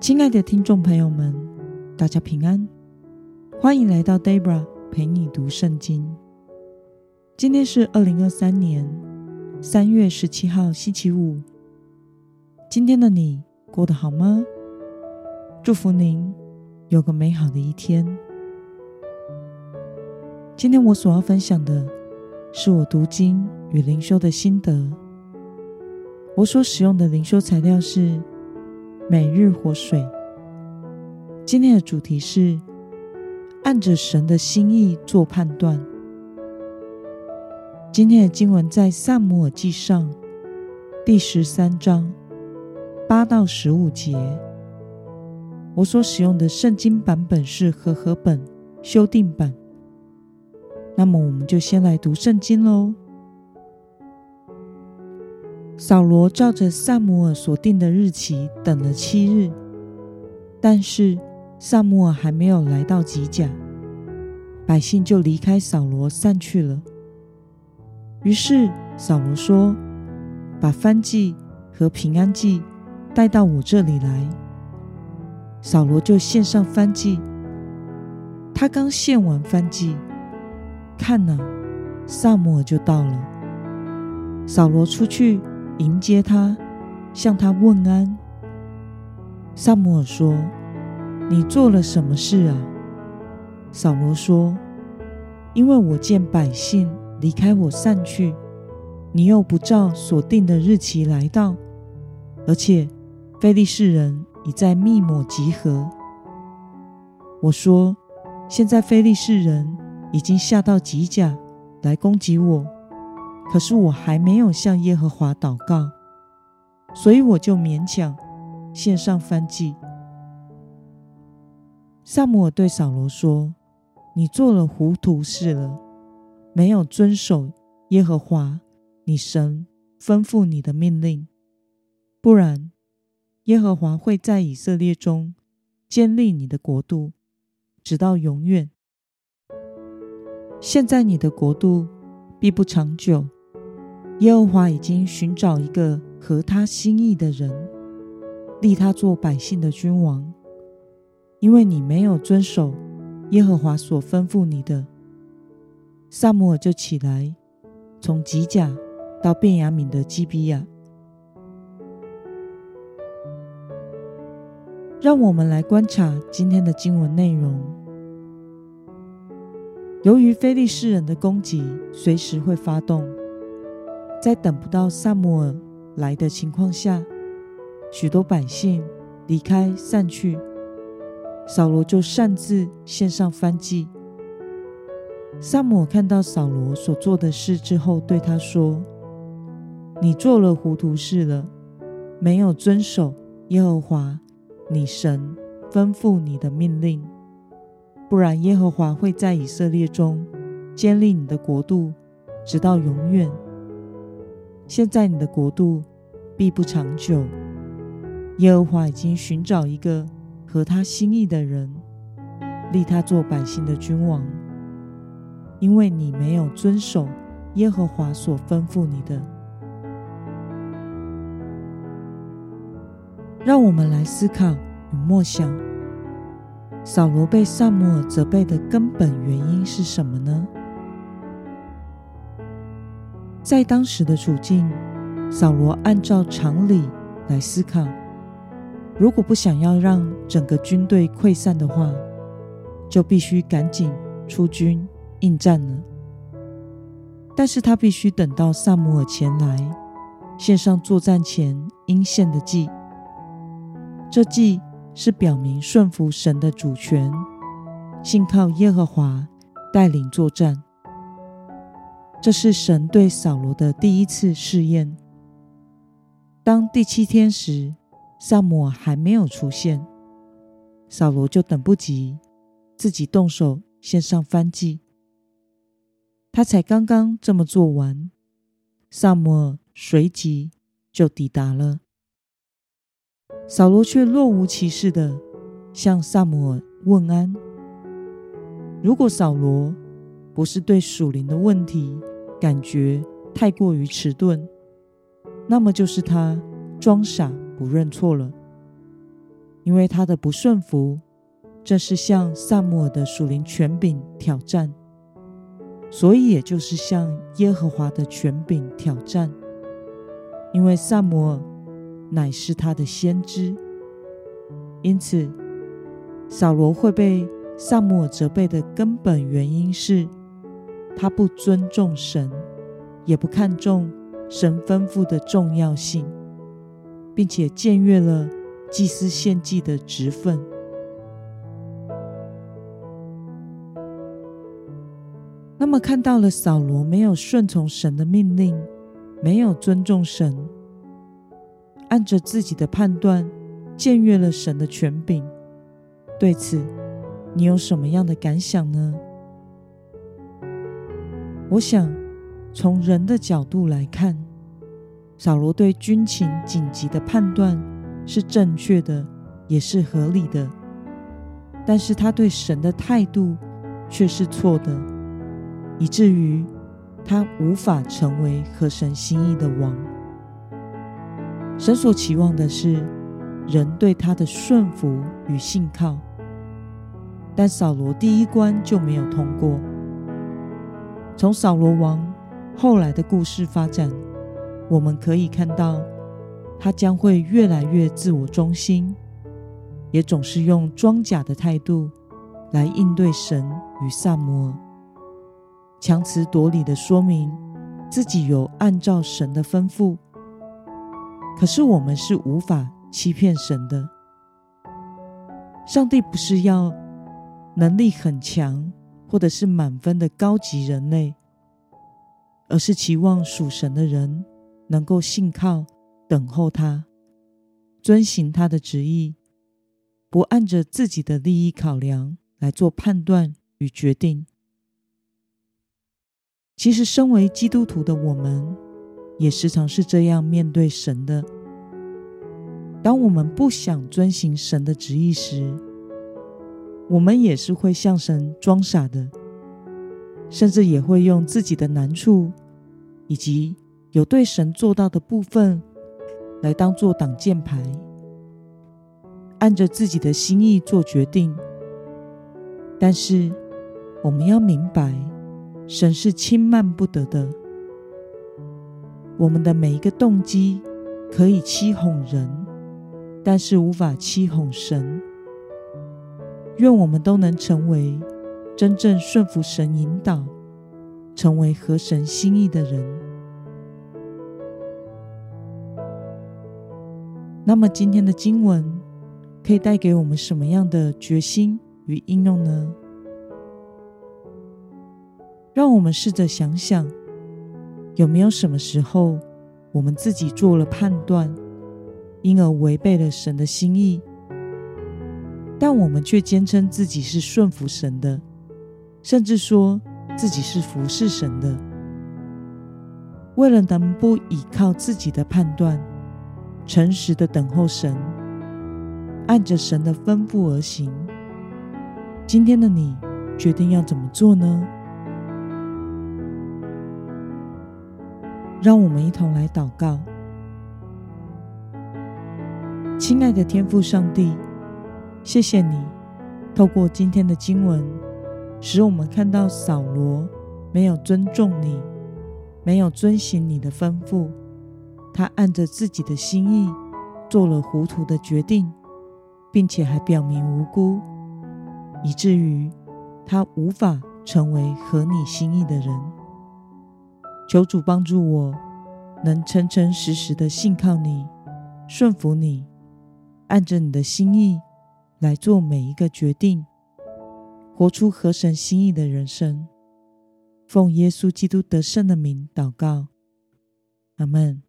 亲爱的听众朋友们，大家平安，欢迎来到 Debra 陪你读圣经。今天是二零二三年三月十七号，星期五。今天的你过得好吗？祝福您有个美好的一天。今天我所要分享的是我读经与灵修的心得。我所使用的灵修材料是。每日活水。今天的主题是按着神的心意做判断。今天的经文在撒母耳记上第十三章八到十五节。我所使用的圣经版本是和合本修订版。那么，我们就先来读圣经喽。扫罗照着撒母耳所定的日期等了七日，但是撒母耳还没有来到吉甲，百姓就离开扫罗散去了。于是扫罗说：“把燔祭和平安祭带到我这里来。”扫罗就献上燔祭。他刚献完燔祭，看哪，撒母耳就到了。扫罗出去。迎接他，向他问安。撒母耳说：“你做了什么事啊？”扫罗说：“因为我见百姓离开我散去，你又不照所定的日期来到，而且非利士人已在密抹集合。我说：现在非利士人已经下到吉甲来攻击我。”可是我还没有向耶和华祷告，所以我就勉强献上燔祭。撒母耳对扫罗说：“你做了糊涂事了，没有遵守耶和华你神吩咐你的命令，不然耶和华会在以色列中建立你的国度，直到永远。现在你的国度必不长久。”耶和华已经寻找一个合他心意的人，立他做百姓的君王，因为你没有遵守耶和华所吩咐你的。撒母耳就起来，从吉甲到便雅悯的基比亚。让我们来观察今天的经文内容。由于非利士人的攻击随时会发动。在等不到撒母耳来的情况下，许多百姓离开散去，扫罗就擅自献上燔祭。撒母耳看到扫罗所做的事之后，对他说：“你做了糊涂事了，没有遵守耶和华你神吩咐你的命令，不然耶和华会在以色列中建立你的国度，直到永远。”现在你的国度必不长久。耶和华已经寻找一个合他心意的人，立他做百姓的君王，因为你没有遵守耶和华所吩咐你的。让我们来思考与默想：扫罗被撒母耳责备的根本原因是什么呢？在当时的处境，扫罗按照常理来思考，如果不想要让整个军队溃散的话，就必须赶紧出军应战了。但是他必须等到撒母耳前来，献上作战前应献的祭。这祭是表明顺服神的主权，信靠耶和华带领作战。这是神对扫罗的第一次试验。当第七天时，撒母耳还没有出现，扫罗就等不及，自己动手献上燔祭。他才刚刚这么做完，撒母耳随即就抵达了。扫罗却若无其事的向撒母耳问安。如果扫罗不是对属灵的问题感觉太过于迟钝，那么就是他装傻不认错了。因为他的不顺服，正是向撒母耳的属灵权柄挑战，所以也就是向耶和华的权柄挑战。因为撒母耳乃是他的先知，因此扫罗会被撒母耳责备的根本原因是，他不尊重神，也不看重神吩咐的重要性，并且僭越了祭司献祭的职分。那么，看到了扫罗没有顺从神的命令，没有尊重神，按着自己的判断僭越了神的权柄，对此你有什么样的感想呢？我想，从人的角度来看，扫罗对军情紧急的判断是正确的，也是合理的，但是他对神的态度却是错的。以至于他无法成为合神心意的王。神所期望的是人对他的顺服与信靠，但扫罗第一关就没有通过。从扫罗王后来的故事发展，我们可以看到他将会越来越自我中心，也总是用装甲的态度来应对神与撒母耳。强词夺理的说明自己有按照神的吩咐，可是我们是无法欺骗神的。上帝不是要能力很强或者是满分的高级人类，而是期望属神的人能够信靠、等候他，遵行他的旨意，不按着自己的利益考量来做判断与决定。其实，身为基督徒的我们，也时常是这样面对神的。当我们不想遵行神的旨意时，我们也是会向神装傻的，甚至也会用自己的难处以及有对神做到的部分，来当做挡箭牌，按着自己的心意做决定。但是，我们要明白。神是轻慢不得的。我们的每一个动机可以欺哄人，但是无法欺哄神。愿我们都能成为真正顺服神引导、成为合神心意的人。那么，今天的经文可以带给我们什么样的决心与应用呢？让我们试着想想，有没有什么时候我们自己做了判断，因而违背了神的心意，但我们却坚称自己是顺服神的，甚至说自己是服侍神的。为了能不依靠自己的判断，诚实的等候神，按着神的吩咐而行，今天的你决定要怎么做呢？让我们一同来祷告，亲爱的天父上帝，谢谢你透过今天的经文，使我们看到扫罗没有尊重你，没有遵行你的吩咐，他按着自己的心意做了糊涂的决定，并且还表明无辜，以至于他无法成为合你心意的人。求主帮助我，能诚诚实实的信靠你，顺服你，按着你的心意来做每一个决定，活出合神心意的人生。奉耶稣基督得胜的名祷告，阿门。